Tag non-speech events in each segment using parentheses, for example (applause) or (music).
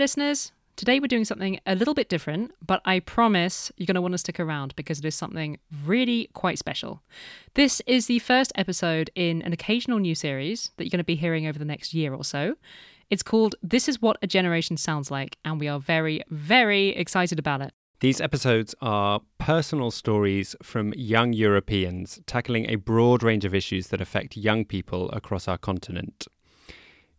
Listeners. Today we're doing something a little bit different, but I promise you're going to want to stick around because it is something really quite special. This is the first episode in an occasional new series that you're going to be hearing over the next year or so. It's called This is What a Generation Sounds Like, and we are very, very excited about it. These episodes are personal stories from young Europeans tackling a broad range of issues that affect young people across our continent.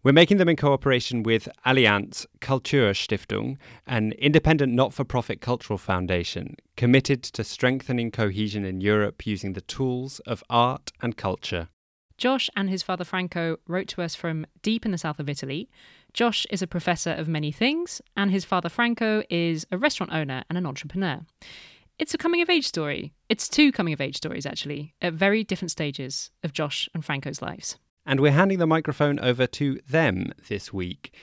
We're making them in cooperation with Allianz Kulturstiftung, an independent not for profit cultural foundation committed to strengthening cohesion in Europe using the tools of art and culture. Josh and his father Franco wrote to us from deep in the south of Italy. Josh is a professor of many things, and his father Franco is a restaurant owner and an entrepreneur. It's a coming of age story. It's two coming of age stories, actually, at very different stages of Josh and Franco's lives. And we're handing the microphone over to them this week.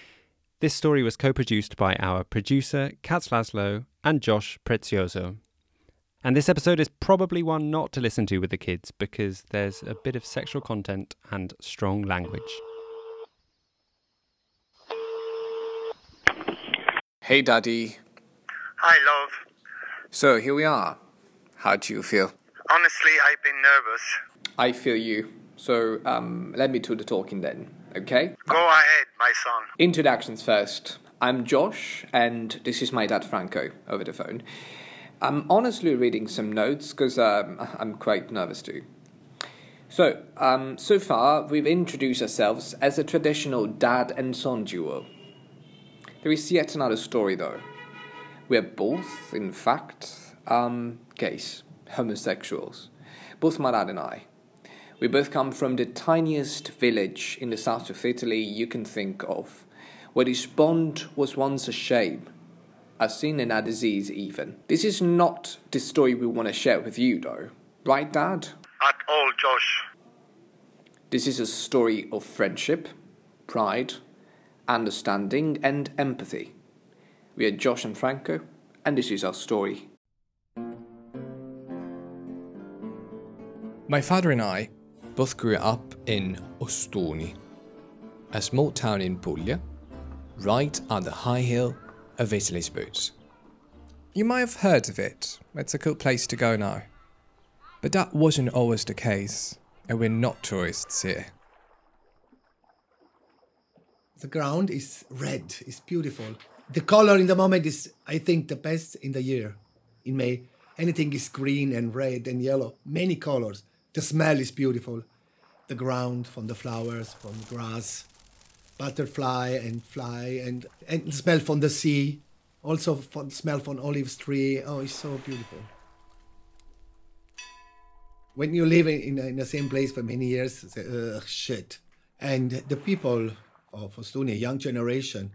This story was co produced by our producer, Katz Laszlo, and Josh Prezioso. And this episode is probably one not to listen to with the kids because there's a bit of sexual content and strong language. Hey, Daddy. Hi, love. So here we are. How do you feel? Honestly, I've been nervous. I feel you. So um, let me do the talking then, okay? Go ahead, my son. Introductions first. I'm Josh, and this is my dad Franco over the phone. I'm honestly reading some notes because um, I'm quite nervous too. So, um, so far we've introduced ourselves as a traditional dad and son duo. There is yet another story though. We're both, in fact, um, gays, homosexuals. Both my dad and I. We both come from the tiniest village in the south of Italy you can think of, where this bond was once a shame, a sin and a disease even. This is not the story we want to share with you though, right dad? At all, Josh. This is a story of friendship, pride, understanding and empathy. We are Josh and Franco, and this is our story. My father and I both grew up in Ostuni, a small town in Puglia, right on the high hill of Italy's boots. You might have heard of it, it's a cool place to go now. But that wasn't always the case, and we're not tourists here. The ground is red, it's beautiful. The color in the moment is, I think, the best in the year. In May, anything is green and red and yellow, many colors. The smell is beautiful. The ground from the flowers, from the grass, butterfly and fly, and, and smell from the sea. Also, from, smell from olive tree. Oh, it's so beautiful. When you live in, in the same place for many years, ugh, shit. And the people of Ostuni, young generation,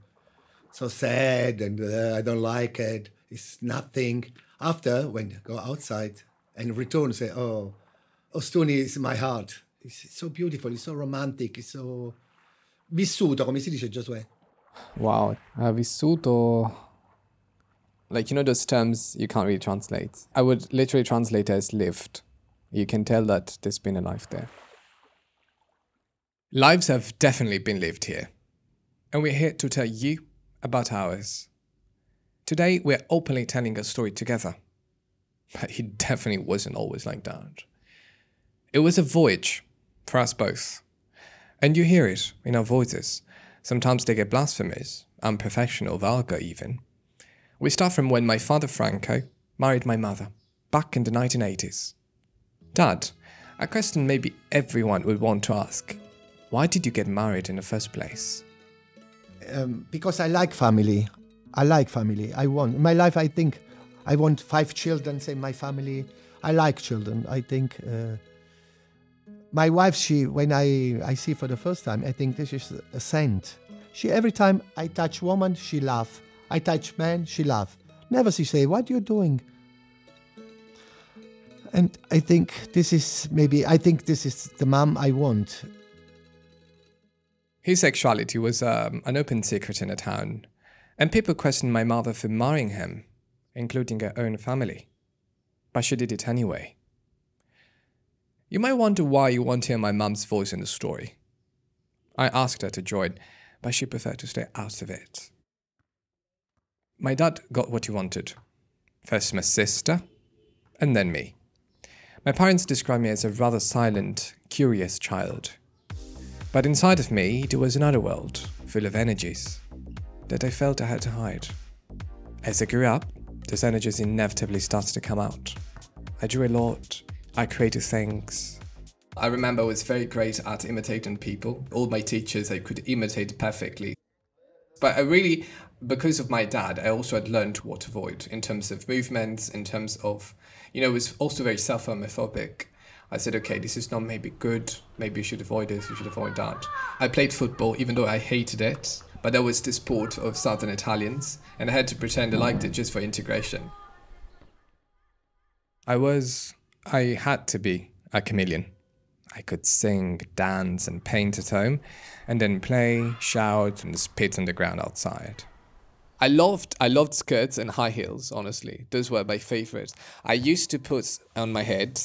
so sad and uh, I don't like it. It's nothing. After, when you go outside and return, say, oh, Ostuni is my heart. It's so beautiful, it's so romantic, it's so vissuto, come si dice Giosuè? Wow, uh, vissuto. Like, you know, those terms you can't really translate. I would literally translate as lived. You can tell that there's been a life there. Lives have definitely been lived here. And we're here to tell you about ours. Today, we're openly telling a story together. But it definitely wasn't always like that. It was a voyage for us both. And you hear it in our voices. Sometimes they get blasphemous, unprofessional, vulgar even. We start from when my father Franco married my mother, back in the 1980s. Dad, a question maybe everyone would want to ask. Why did you get married in the first place? Um, because I like family. I like family. I want, my life, I think I want five children, say my family. I like children. I think uh, my wife, she, when I, I see for the first time, I think this is a saint. She, every time I touch woman, she laugh. I touch man, she laugh. Never she say, what you doing? And I think this is maybe, I think this is the mom I want. His sexuality was um, an open secret in the town, and people questioned my mother for marrying him, including her own family. But she did it anyway. You might wonder why you won't hear my mum's voice in the story. I asked her to join, but she preferred to stay out of it. My dad got what he wanted. First my sister, and then me. My parents describe me as a rather silent, curious child. But inside of me, there was another world, full of energies, that I felt I had to hide. As I grew up, those energies inevitably started to come out. I drew a lot, I created things. I remember I was very great at imitating people. All my teachers I could imitate perfectly. But I really, because of my dad, I also had learned what to avoid in terms of movements, in terms of, you know, it was also very self homophobic. I said, okay, this is not maybe good. Maybe you should avoid this, you should avoid that. I played football, even though I hated it, but that was the sport of Southern Italians, and I had to pretend I liked it just for integration. I was, I had to be a chameleon. I could sing, dance, and paint at home, and then play, shout, and spit on the ground outside. I loved I loved skirts and high heels, honestly. Those were my favorites. I used to put on my head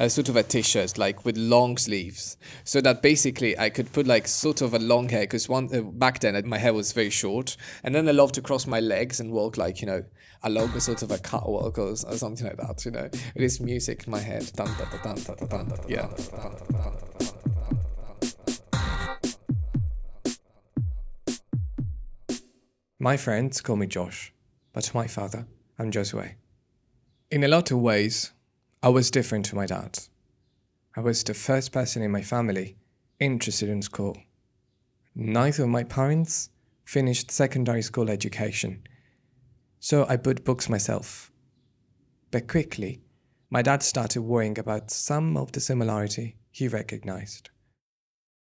a sort of a t-shirt like with long sleeves so that basically I could put like sort of a long hair because one uh, back then my hair was very short and then I loved to cross my legs and walk like you know along a sort of a catwalk or, or something like that you know it is music in my head yeah My friends call me Josh, but to my father, I'm Josue. In a lot of ways, I was different to my dad. I was the first person in my family interested in school. Neither of my parents finished secondary school education, so I bought books myself. But quickly, my dad started worrying about some of the similarity he recognized.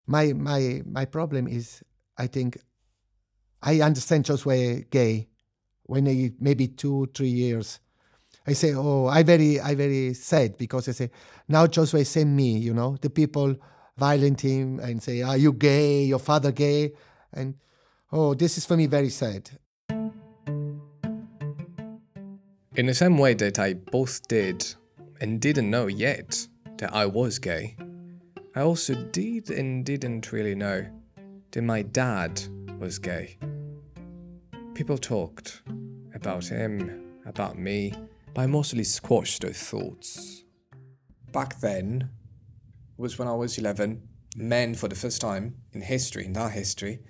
My my my problem is I think I understand Josue gay when he maybe two three years. I say oh I very I very sad because I say now Josue same me you know the people violent him and say are you gay your father gay and oh this is for me very sad. In the same way that I both did and didn't know yet that I was gay, I also did and didn't really know that my dad was gay. People talked about him, about me, but I mostly squashed those thoughts. Back then was when I was 11. Men, for the first time in history, in our history,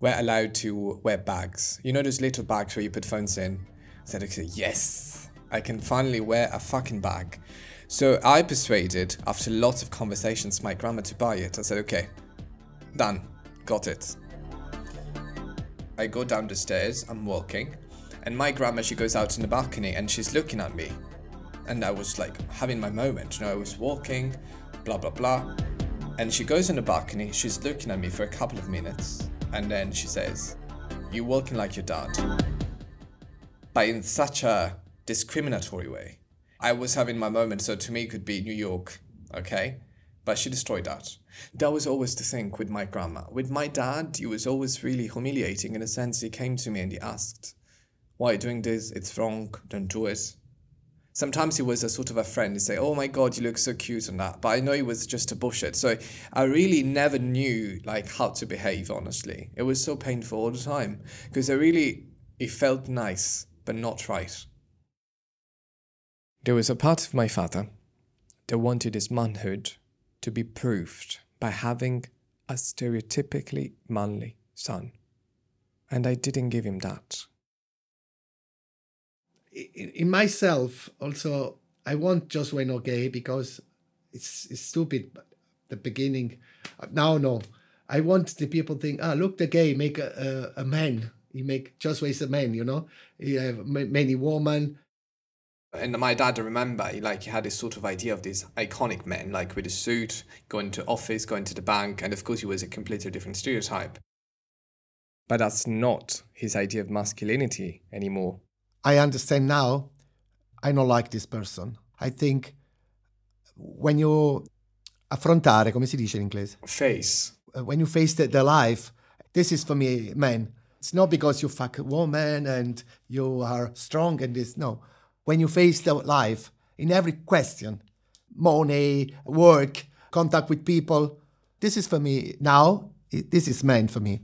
were allowed to wear bags. You know those little bags where you put phones in? So I said, yes, I can finally wear a fucking bag. So I persuaded, after lots of conversations, my grandma to buy it. I said, okay, done, got it. I go down the stairs, I'm walking, and my grandma, she goes out in the balcony and she's looking at me. And I was like having my moment, you know, I was walking, blah, blah, blah. And she goes in the balcony, she's looking at me for a couple of minutes, and then she says, You're walking like your dad. But in such a discriminatory way. I was having my moment, so to me it could be New York, okay? But she destroyed that. That was always the thing with my grandma. With my dad, it was always really humiliating in a sense. He came to me and he asked, Why doing this? It's wrong, don't do it. Sometimes he was a sort of a friend. He'd say, Oh my god, you look so cute and that. But I know he was just a bullshit. So I really never knew like how to behave, honestly. It was so painful all the time. Because I really it felt nice, but not right. There was a part of my father that wanted his manhood to be proved by having a stereotypically manly son. And I didn't give him that. In, myself also I want Josue no gay because it's it's stupid but the beginning now no I want the people think ah look the gay make a, a, a man he make just is a man you know he have many woman And my dad, remember, he, like he had this sort of idea of this iconic man, like with a suit, going to office, going to the bank, and of course he was a completely different stereotype. But that's not his idea of masculinity anymore. I understand now I don't like this person I think when you affrontare come si dice in inglese Face. uh, when you face the, the life, this is for me, man. It's not because you fuck a woman and you are strong and this. No, when you face the life in every question, money, work, contact with people, this is for me now. This is man for me.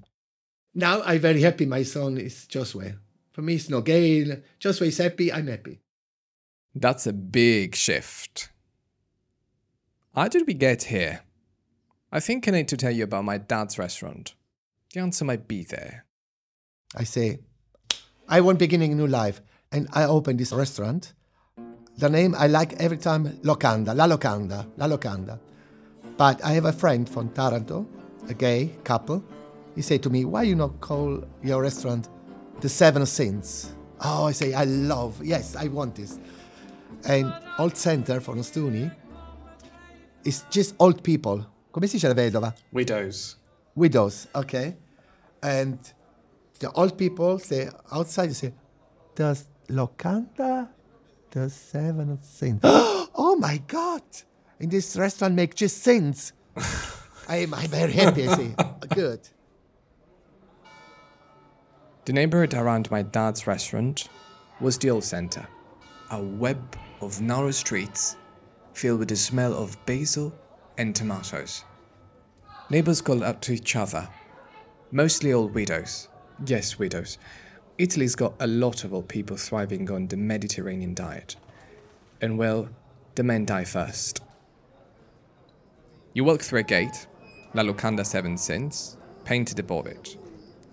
Now I'm very happy. My son is Josue. Me, it's no gain. Joshua is happy, I'm happy. That's a big shift. How did we get here? I think I need to tell you about my dad's restaurant. The answer might be there. I say, I want beginning a new life, and I open this restaurant. The name I like every time, Locanda, La Locanda, La Locanda. But I have a friend from Taranto, a gay couple. He said to me, why you not call your restaurant The Seven Sins? Oh, I say, I love, yes, I want this. And Old Center for Ostuni is just old people. Come si dice la vedova? Widows. widows, okay? And the old people say outside, they say, Does Locanda, the seven sins? (gasps) oh my God! In this restaurant make just sins. (laughs) I'm, I'm very happy, I say. Good. The neighborhood around my dad's restaurant was the old center, a web of narrow streets filled with the smell of basil and tomatoes. Neighbors called out to each other, mostly old widows. Yes, widows. Italy's got a lot of old people thriving on the Mediterranean diet. And well, the men die first. You walk through a gate, La Locanda Seven Sins, painted above it.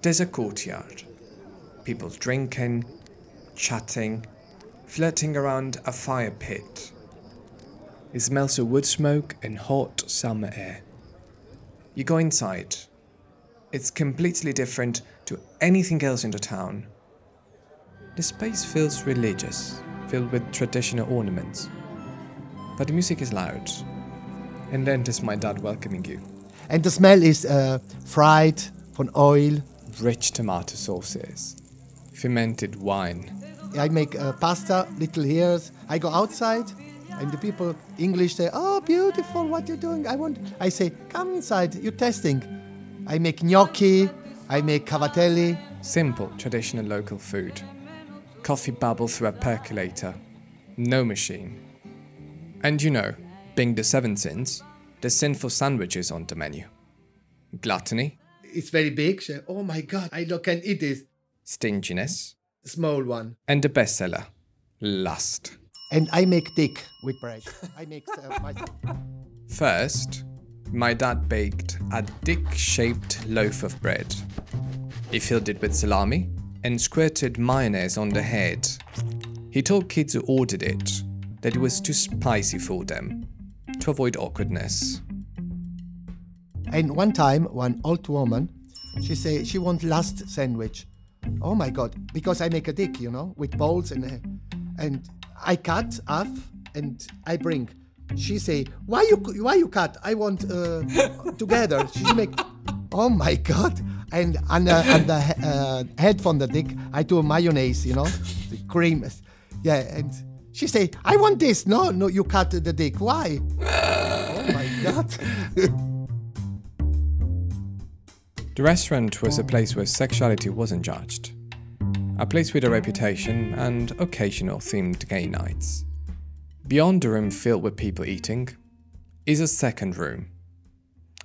There's a courtyard. People drinking, chatting, flirting around a fire pit. It smells of wood smoke and hot summer air. You go inside. It's completely different to anything else in the town. The space feels religious, filled with traditional ornaments. But the music is loud. And then there's my dad welcoming you. And the smell is uh, fried from oil. Rich tomato sauces, fermented wine, I make uh, pasta, little ears. I go outside, and the people English say, "Oh, beautiful! What you're doing?" I want. I say, "Come inside. You're testing." I make gnocchi. I make cavatelli. simple traditional local food. Coffee bubble through a percolator. No machine. And you know, being the seven sins, the sinful sandwiches on the menu. Gluttony, It's very big. Say, oh my God! I don't can eat this stinginess, small one. and the bestseller, lust. And I make thick with bread. I make uh, (laughs) myself. First, my dad baked a dick shaped loaf of bread. He filled it with salami and squirted mayonnaise on the head. He told kids who ordered it that it was too spicy for them to avoid awkwardness. And one time, one old woman, she say she want last sandwich. Oh my God! Because I make a dick, you know, with balls and and I cut off and I bring. She say, why you why you cut? I want uh, together. She make. Oh my God! And on the, on the uh, head from the dick, I do mayonnaise, you know, the cream. Yeah, and she say, I want this. No, no, you cut the dick. Why? oh my God! (laughs) The restaurant was a place where sexuality wasn't judged. A place with a reputation and occasional themed gay nights. Beyond the room filled with people eating is a second room,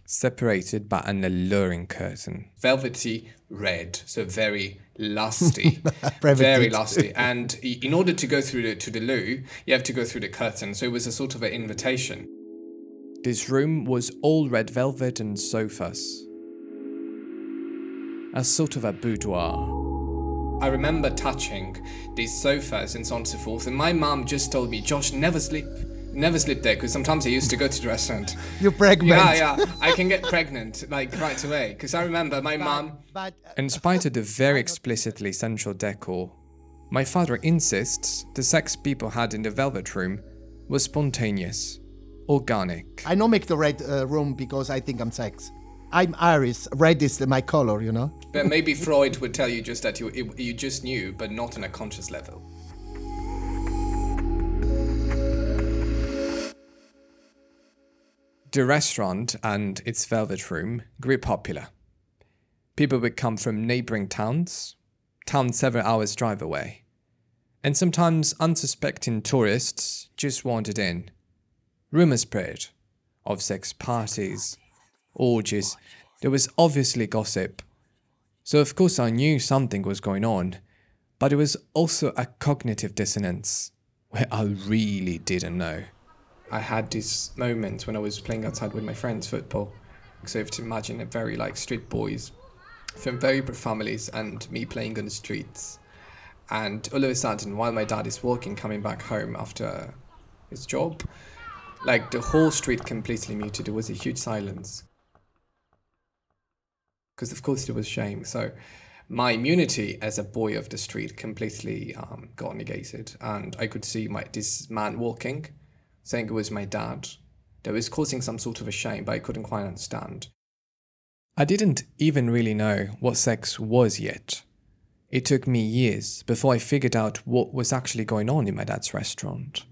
separated by an alluring curtain. Velvety red, so very lusty. (laughs) Very lusty. And in order to go through the, to the loo, you have to go through the curtain. So it was a sort of an invitation. This room was all red velvet and sofas. A sort of a boudoir. I remember touching these sofas and so on and so forth, and my mum just told me, Josh, never sleep. Never sleep there, because sometimes I used to go to the restaurant. (laughs) You're pregnant. Yeah, yeah, I can get pregnant, like, right away. Because I remember my mum. But In spite of the very explicitly sensual decor, my father insists the sex people had in the velvet room was spontaneous, organic. I don't make the red uh, room because I think I'm sex. I'm Irish. Red is my color, you know. But maybe Freud would tell you just that you you just knew, but not on a conscious level. The restaurant and its velvet room grew popular. People would come from neighboring towns, towns several hours' drive away, and sometimes unsuspecting tourists just wandered in. Rumors spread of sex parties, orgies. There was obviously gossip. So, of course, I knew something was going on, But it was also a cognitive dissonance where I really didn't know. I had this moment when I was playing outside with my friends football. So have to imagine a very like street boys from very poor families and me playing on the streets. And all of a sudden, while my dad is walking, coming back home after his job, like the whole street completely muted. There was a huge silence. Because, of course, there was shame. So, my immunity as a boy of the street completely um, got negated. And I could see my this man walking, saying it was my dad. That was causing some sort of a shame, but I couldn't quite understand. I didn't even really know what sex was yet. It took me years before I figured out what was actually going on in my dad's restaurant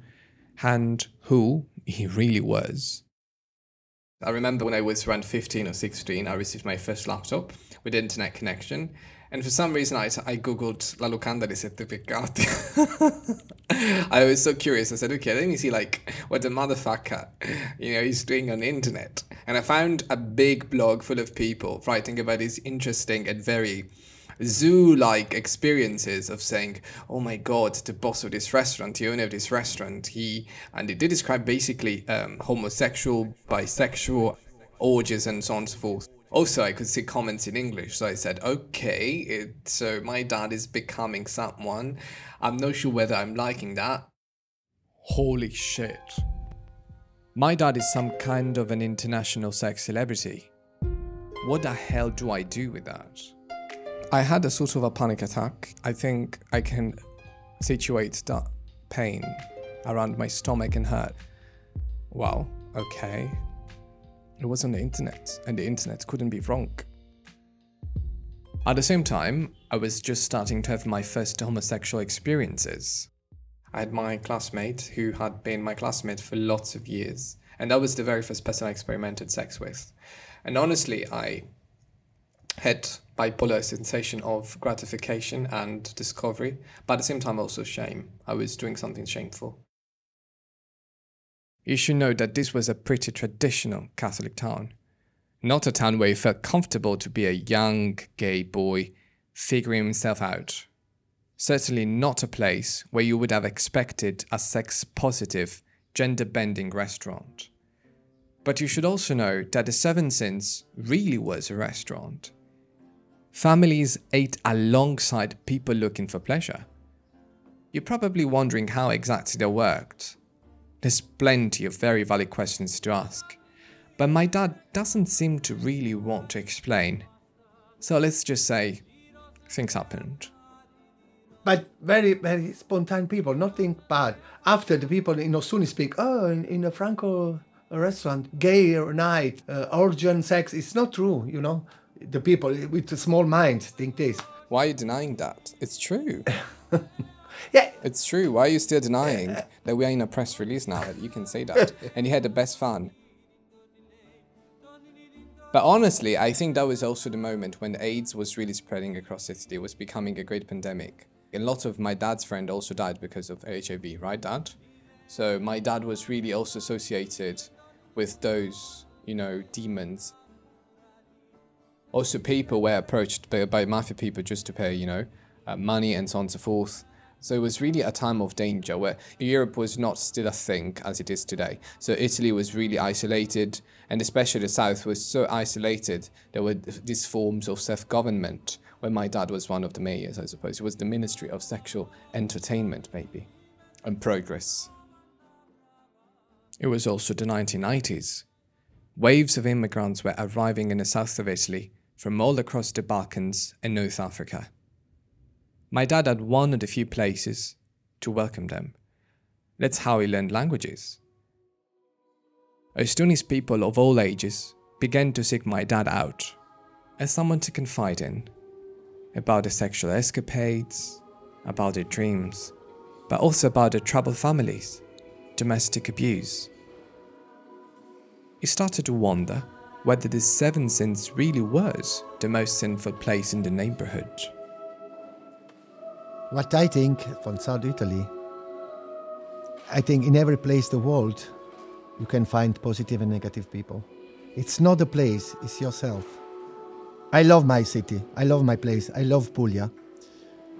and who he really was. I remember when I was around 15 or 16, I received my first laptop with internet connection. And for some reason, I, I googled La Locanda di Sette Peccati. I was so curious. I said, okay, let me see like what the motherfucker, you know, is doing on internet. And I found a big blog full of people writing about these interesting and very zoo like experiences of saying, oh my god, the boss of this restaurant, the owner of this restaurant, he, and they did describe basically um, homosexual, bisexual orgies and so on and so forth. Also, I could see comments in English, so I said, okay, it, so my dad is becoming someone. I'm not sure whether I'm liking that. Holy shit. My dad is some kind of an international sex celebrity. What the hell do I do with that? I had a sort of a panic attack. I think I can situate that pain around my stomach and heart. Well, okay. It was on the internet, and the internet couldn't be wrong. At the same time, I was just starting to have my first homosexual experiences. I had my classmate who had been my classmate for lots of years, and that was the very first person I experimented sex with. And honestly, I had bipolar sensation of gratification and discovery, but at the same time also shame. I was doing something shameful. You should know that this was a pretty traditional Catholic town. Not a town where you felt comfortable to be a young gay boy figuring himself out. Certainly not a place where you would have expected a sex positive, gender bending restaurant. But you should also know that the Seven Sins really was a restaurant. Families ate alongside people looking for pleasure. You're probably wondering how exactly that worked. There's plenty of very valid questions to ask, but my dad doesn't seem to really want to explain. So let's just say things happened. But very, very spontaneous people, nothing bad. After the people in Ostuni speak, oh, in, in a Franco restaurant, gay night, uh, organ sex, it's not true, you know the people with small mind think this. Why are you denying that? It's true. (laughs) yeah. It's true. Why are you still denying that we are in a press release now that you can say that? (laughs) and you had the best fun. But honestly, I think that was also the moment when AIDS was really spreading across Italy. It was becoming a great pandemic. A lot of my dad's friend also died because of HIV, right, Dad? So my dad was really also associated with those, you know, demons also, people were approached by, by mafia people just to pay, you know, uh, money and so on and so forth. So it was really a time of danger where Europe was not still a thing as it is today. So Italy was really isolated, and especially the south was so isolated. There were these forms of self-government. Where my dad was one of the mayors, I suppose. It was the Ministry of Sexual Entertainment, maybe, and Progress. It was also the 1990s. Waves of immigrants were arriving in the south of Italy from all across the Balkans and North Africa. My dad had one of the few places to welcome them. That's how he learned languages. Ostunian people of all ages began to seek my dad out as someone to confide in about their sexual escapades, about their dreams, but also about their troubled families, domestic abuse. He started to wonder whether the Seven Sins really was the most sinful place in the neighborhood. What I think from South Italy, I think in every place in the world, you can find positive and negative people. It's not a place, it's yourself. I love my city. I love my place. I love Puglia.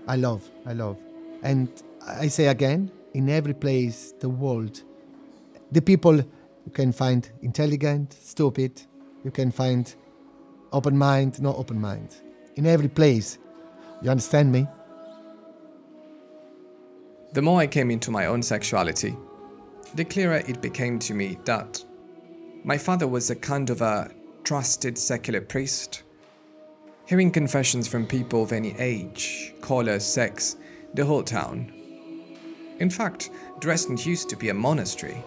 I love, I love. And I say again, in every place, the world, the people you can find intelligent, stupid, you can find open mind, not open mind. In every place. You understand me? The more I came into my own sexuality, the clearer it became to me that my father was a kind of a trusted secular priest. Hearing confessions from people of any age, color, sex, the whole town. In fact, Dresden used to be a monastery.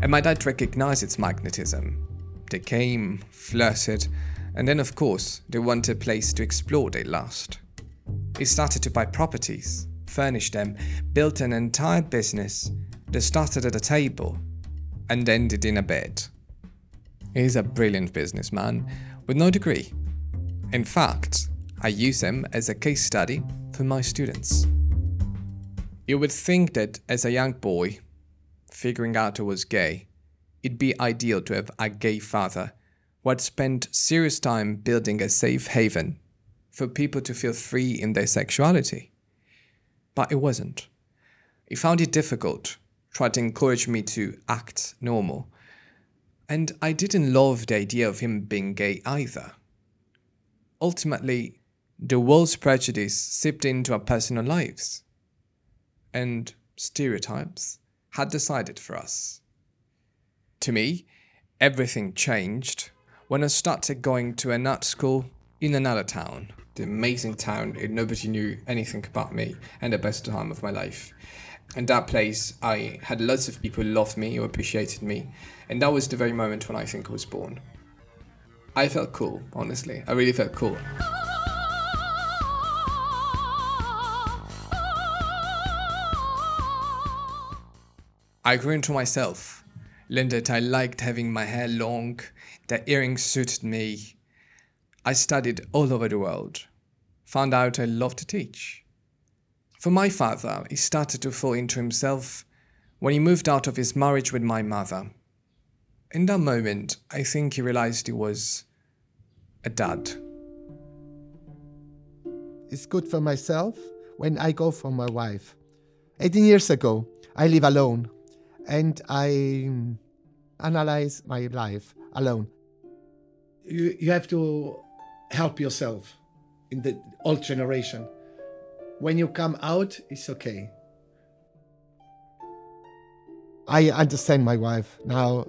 And my dad recognized its magnetism. They came, flirted, and then, of course, they wanted a place to explore they last. He started to buy properties, furnish them, built an entire business that started at a table and ended in a bed. He's a brilliant businessman with no degree. In fact, I use him as a case study for my students. You would think that as a young boy, figuring out I was gay, it'd be ideal to have a gay father who had spent serious time building a safe haven for people to feel free in their sexuality. But it wasn't. He found it difficult, tried to encourage me to act normal. And I didn't love the idea of him being gay either. Ultimately, the world's prejudice seeped into our personal lives. And stereotypes had decided for us. To me, everything changed when I started going to an art school in another town. The amazing town, nobody knew anything about me, and the best time of my life. And that place, I had lots of people loved me, or appreciated me, and that was the very moment when I think I was born. I felt cool, honestly. I really felt cool. I grew into myself. Learned that I liked having my hair long, that earrings suited me. I studied all over the world. Found out I loved to teach. For my father, he started to fall into himself when he moved out of his marriage with my mother. In that moment, I think he realized he was a dad. It's good for myself when I go for my wife. 18 years ago, I live alone and I analyze my life alone. You, you have to help yourself in the old generation. When you come out, it's okay. I understand my wife now.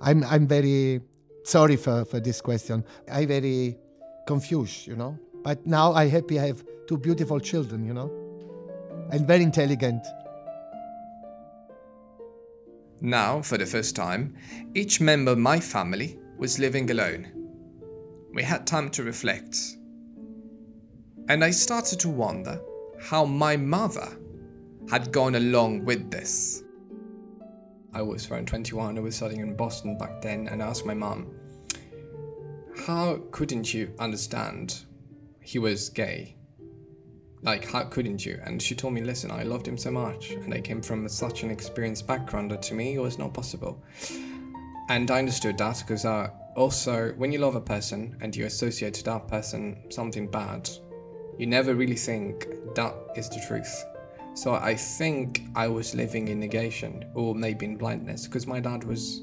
I'm I'm very sorry for, for this question. I'm very confused, you know. But now I happy I have two beautiful children, you know, and very intelligent. Now, for the first time, each member of my family was living alone. We had time to reflect. And I started to wonder how my mother had gone along with this. I was around 21, I was studying in Boston back then, and I asked my mom, How couldn't you understand he was gay? Like, how couldn't you? And she told me, Listen, I loved him so much, and I came from such an experienced background that to me it was not possible. And I understood that because uh, also, when you love a person and you associate to that person something bad, you never really think that is the truth. So I think I was living in negation or maybe in blindness because my dad was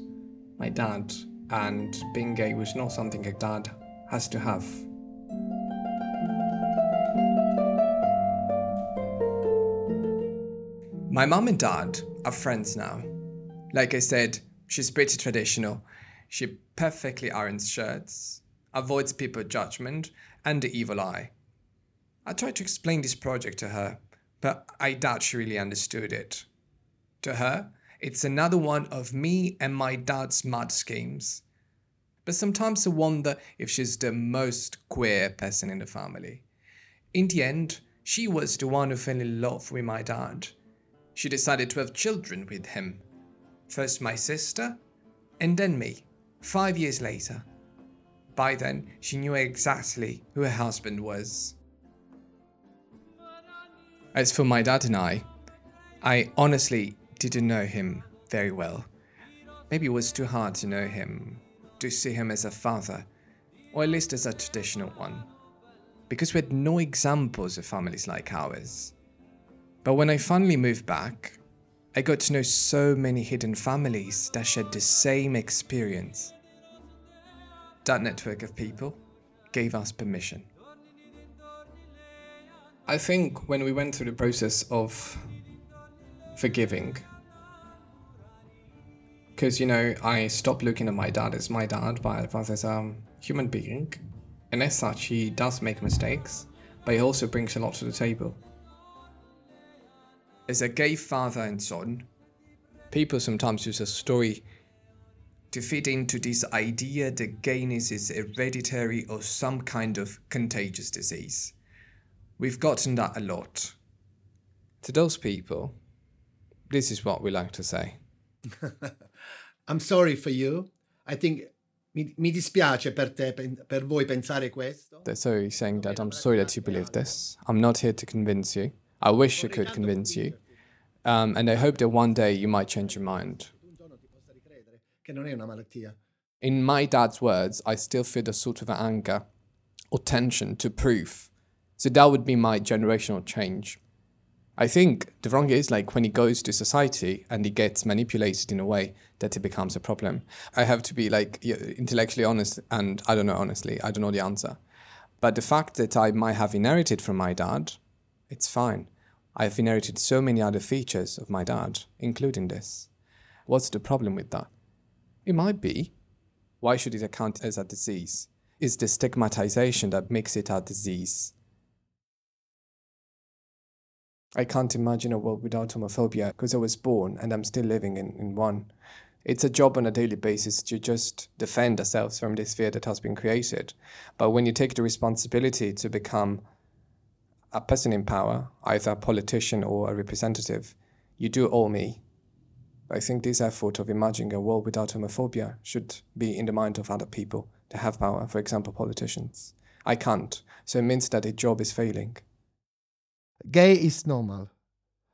my dad and being gay was not something a dad has to have. My mom and dad are friends now. Like I said, she's pretty traditional. She perfectly irons shirts, avoids people judgment, and the evil eye. I tried to explain this project to her, but I doubt she really understood it. To her, it's another one of me and my dad's mud schemes. But sometimes I wonder if she's the most queer person in the family. In the end, she was the one who fell in love with my dad. She decided to have children with him. First my sister, and then me, five years later. By then, she knew exactly who her husband was. As for my dad and I, I honestly didn't know him very well. Maybe it was too hard to know him, to see him as a father, or at least as a traditional one, because we had no examples of families like ours. But when I finally moved back, I got to know so many hidden families that shared the same experience. That network of people gave us permission. I think when we went through the process of forgiving, because you know, I stopped looking at my dad as my dad, but as a human being, and as such, he does make mistakes, but he also brings a lot to the table. As a gay father and son, people sometimes use a story to fit into this idea that gayness is hereditary or some kind of contagious disease. We've gotten that a lot. To those people, this is what we like to say. (laughs) I'm sorry for you. I think mi, mi dispiace per te, per voi pensare questo. So he's saying that I'm sorry that you believe this. I'm not here to convince you. I wish I could convince you. Um, and I hope that one day you might change your mind. In my dad's words, I still feel a sort of anger or tension to prove. So that would be my generational change. I think the wrong is like when he goes to society and he gets manipulated in a way that it becomes a problem. I have to be like intellectually honest, and I don't know honestly, I don't know the answer. But the fact that I might have inherited from my dad, it's fine. I've inherited so many other features of my dad, including this. What's the problem with that? It might be. Why should it account as a disease? It's the stigmatization that makes it a disease. I can't imagine a world without homophobia because I was born and I'm still living in, in one. It's a job on a daily basis to just defend ourselves from this fear that has been created. But when you take the responsibility to become a person in power, either a politician or a representative, you do owe me. I think this effort of imagining a world without homophobia should be in the mind of other people that have power, for example, politicians. I can't, so it means that a job is failing. Gay is normal.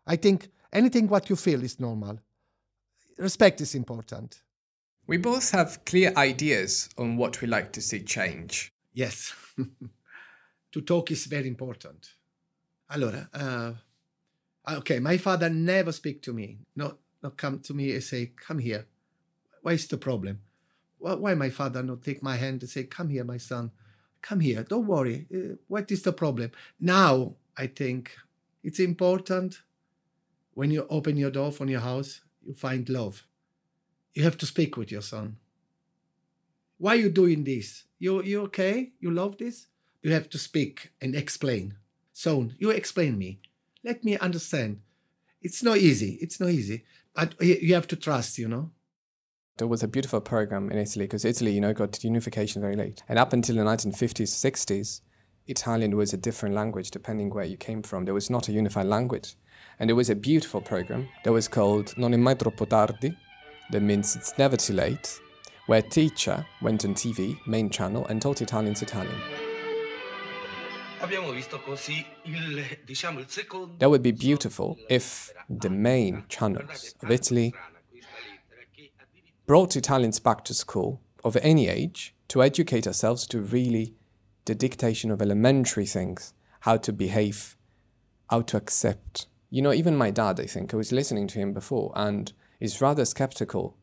I think anything what you feel is normal. Respect is important. We both have clear ideas on what we like to see change. Yes. (laughs) to talk is very important. Allora, uh, okay, my father never speak to me. No, not come to me and say, come here. What is the problem? Why, my father not take my hand and say, come here, my son. Come here. Don't worry. Uh, what is the problem? Now, I think it's important when you open your door from your house, you find love. You have to speak with your son. Why you doing this? You you okay? You love this? You have to speak and explain. Son, you explain me. Let me understand. It's not easy. It's not easy. But you you have to trust, you know. There was a beautiful program in Italy because Italy, you know, got unification very late. And up until the 1950s, 60s, Italian was a different language depending where you came from. There was not a unified language. And there was a beautiful program that was called Non è mai troppo tardi, that means it's never too late, where a teacher went on TV, main channel, and taught Italians Italian. That would be beautiful if the main channels of Italy brought Italians back to school of any age to educate ourselves to really the dictation of elementary things, how to behave, how to accept. You know, even my dad, I think, I was listening to him before and is rather skeptical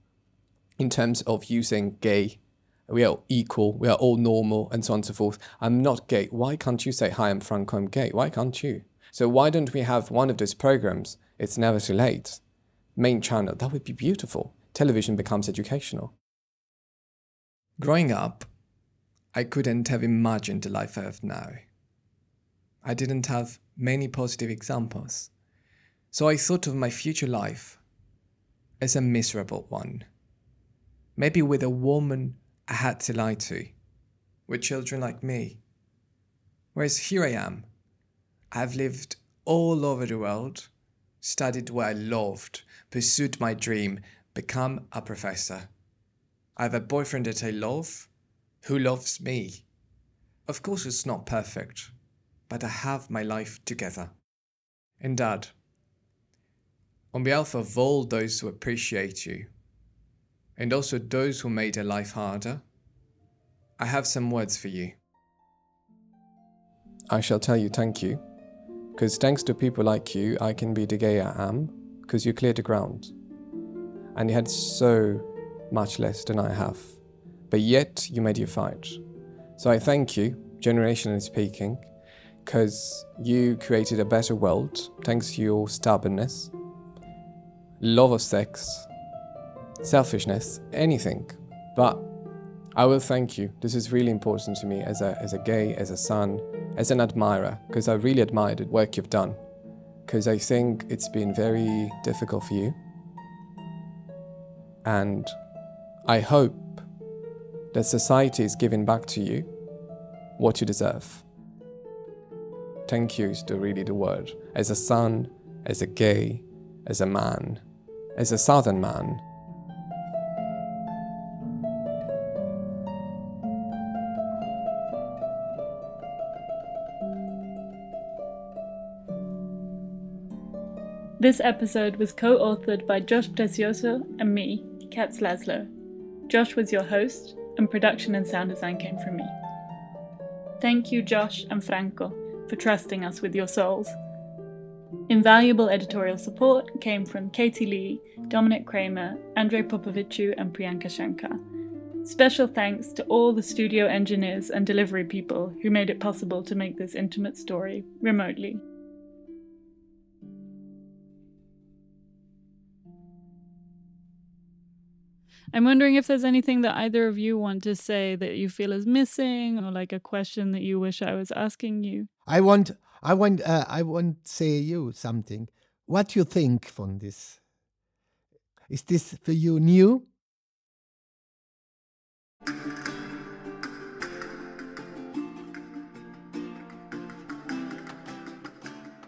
in terms of using gay. We are equal, we are all normal, and so on and so forth. I'm not gay. Why can't you say, Hi, I'm Franco, I'm gay? Why can't you? So, why don't we have one of those programs? It's never too late. Main channel, that would be beautiful. Television becomes educational. Growing up, I couldn't have imagined the life I have now. I didn't have many positive examples. So I thought of my future life as a miserable one. Maybe with a woman I had to lie to, with children like me. Whereas here I am. I've lived all over the world, studied what I loved, pursued my dream, become a professor. I have a boyfriend that I love, who loves me. Of course, it's not perfect, but I have my life together. And dad, On behalf of all those who appreciate you, and also those who made your life harder, I have some words for you. I shall tell you thank you, because thanks to people like you, I can be the gay I am, because you cleared the ground. And you had so much less than I have, but yet you made your fight. So I thank you, generationally speaking, because you created a better world thanks to your stubbornness, love of sex, selfishness, anything. But I will thank you. This is really important to me as a, as a gay, as a son, as an admirer, because I really admire the work you've done. Because I think it's been very difficult for you. And I hope that society is giving back to you what you deserve. Thank you is the, really the word. As a son, as a gay, as a man, as a southern man, This episode was co authored by Josh Prezioso and me, Katz Laszlo. Josh was your host, and production and sound design came from me. Thank you, Josh and Franco, for trusting us with your souls. Invaluable editorial support came from Katy Lee, Dominic Kraemer, Andrei Popoviciu, and Priyanka Shankar. Special thanks to all the studio engineers and delivery people who made it possible to make this intimate story remotely. I'm wondering if there's anything that either of you want to say that you feel is missing or like a question that you wish I was asking you. I want, I want, uh, I want say you something. What do you think from this? Is this for you new?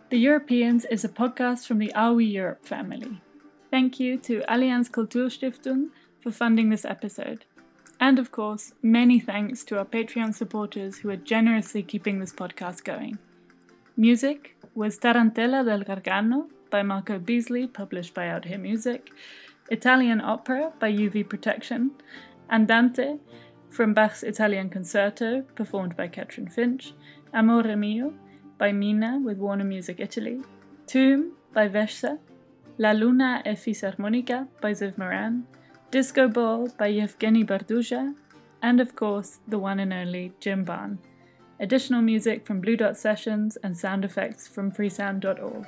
The Europeans is a podcast from the Are We Europe family. Thank you to Allianz Kulturstiftung for funding this episode. And of course, many thanks to our Patreon supporters who are generously keeping this podcast going. Music was Tarantella del Gargano by Marco Beasley, published by Out Here Music, Italian Opera by UV Protection, Andante from Bach's Italian Concerto, performed by Catrin Finch, Amore Mio by Mina with Warner Music Italy, Tomb by Veshza, La Luna e Fisarmonica by Ziv Moran, Disco Ball by Evgeny Barduzha, and of course, the one and only Jim Barne. Additional music from Blue Dot Sessions and sound effects from freesound.org.